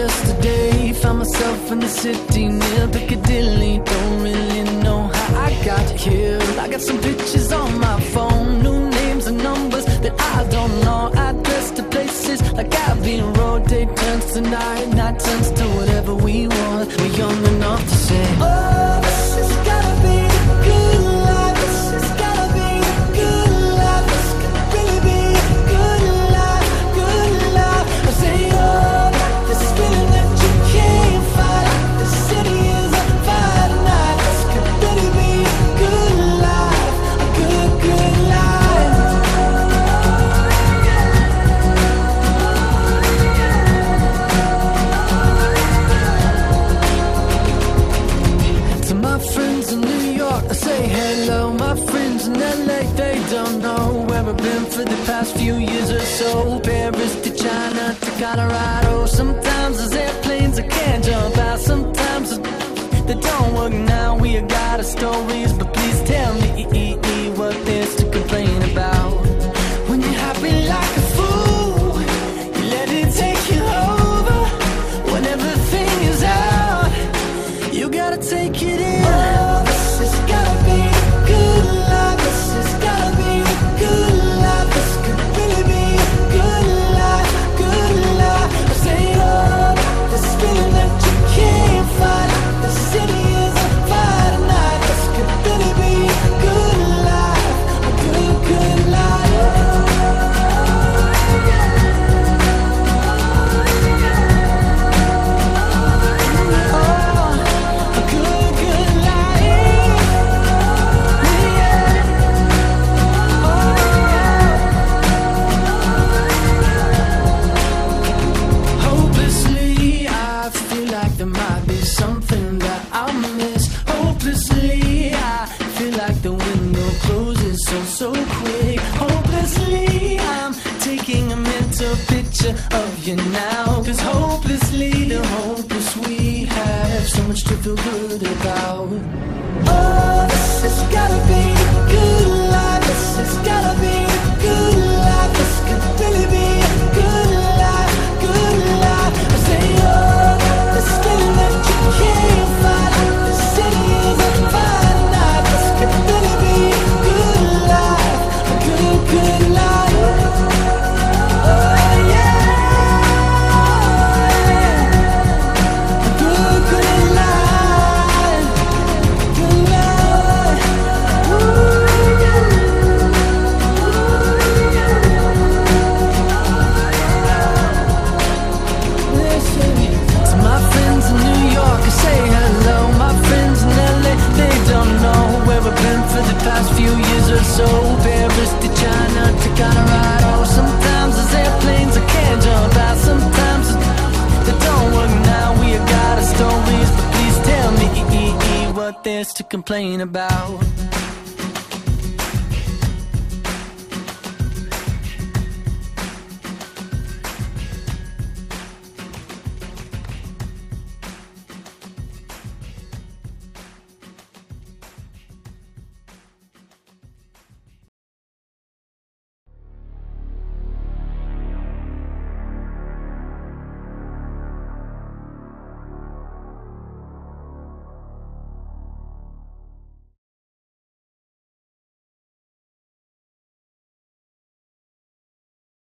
yesterday. Found myself in the city near Piccadilly. Don't really know how I got here. I got some pictures on my phone, new names and numbers that I don't know. Address to places like Abbey Road. Day turns to night, night turns to whatever we want. We're young enough in LA, they don't know where I've been for the past few years or so. Paris to China to Colorado. Sometimes there's airplanes I can't jump out. Sometimes they don't work now. We got our stories, but please tell me what there's to complain about. When you're happy like a fool, you let it take you over. When everything is out. You gotta take it in. So, so quick. Hopelessly, I'm taking a mental picture of you now. Cause hopelessly, the hopeless we have so much to feel good about. Oh, to complain about.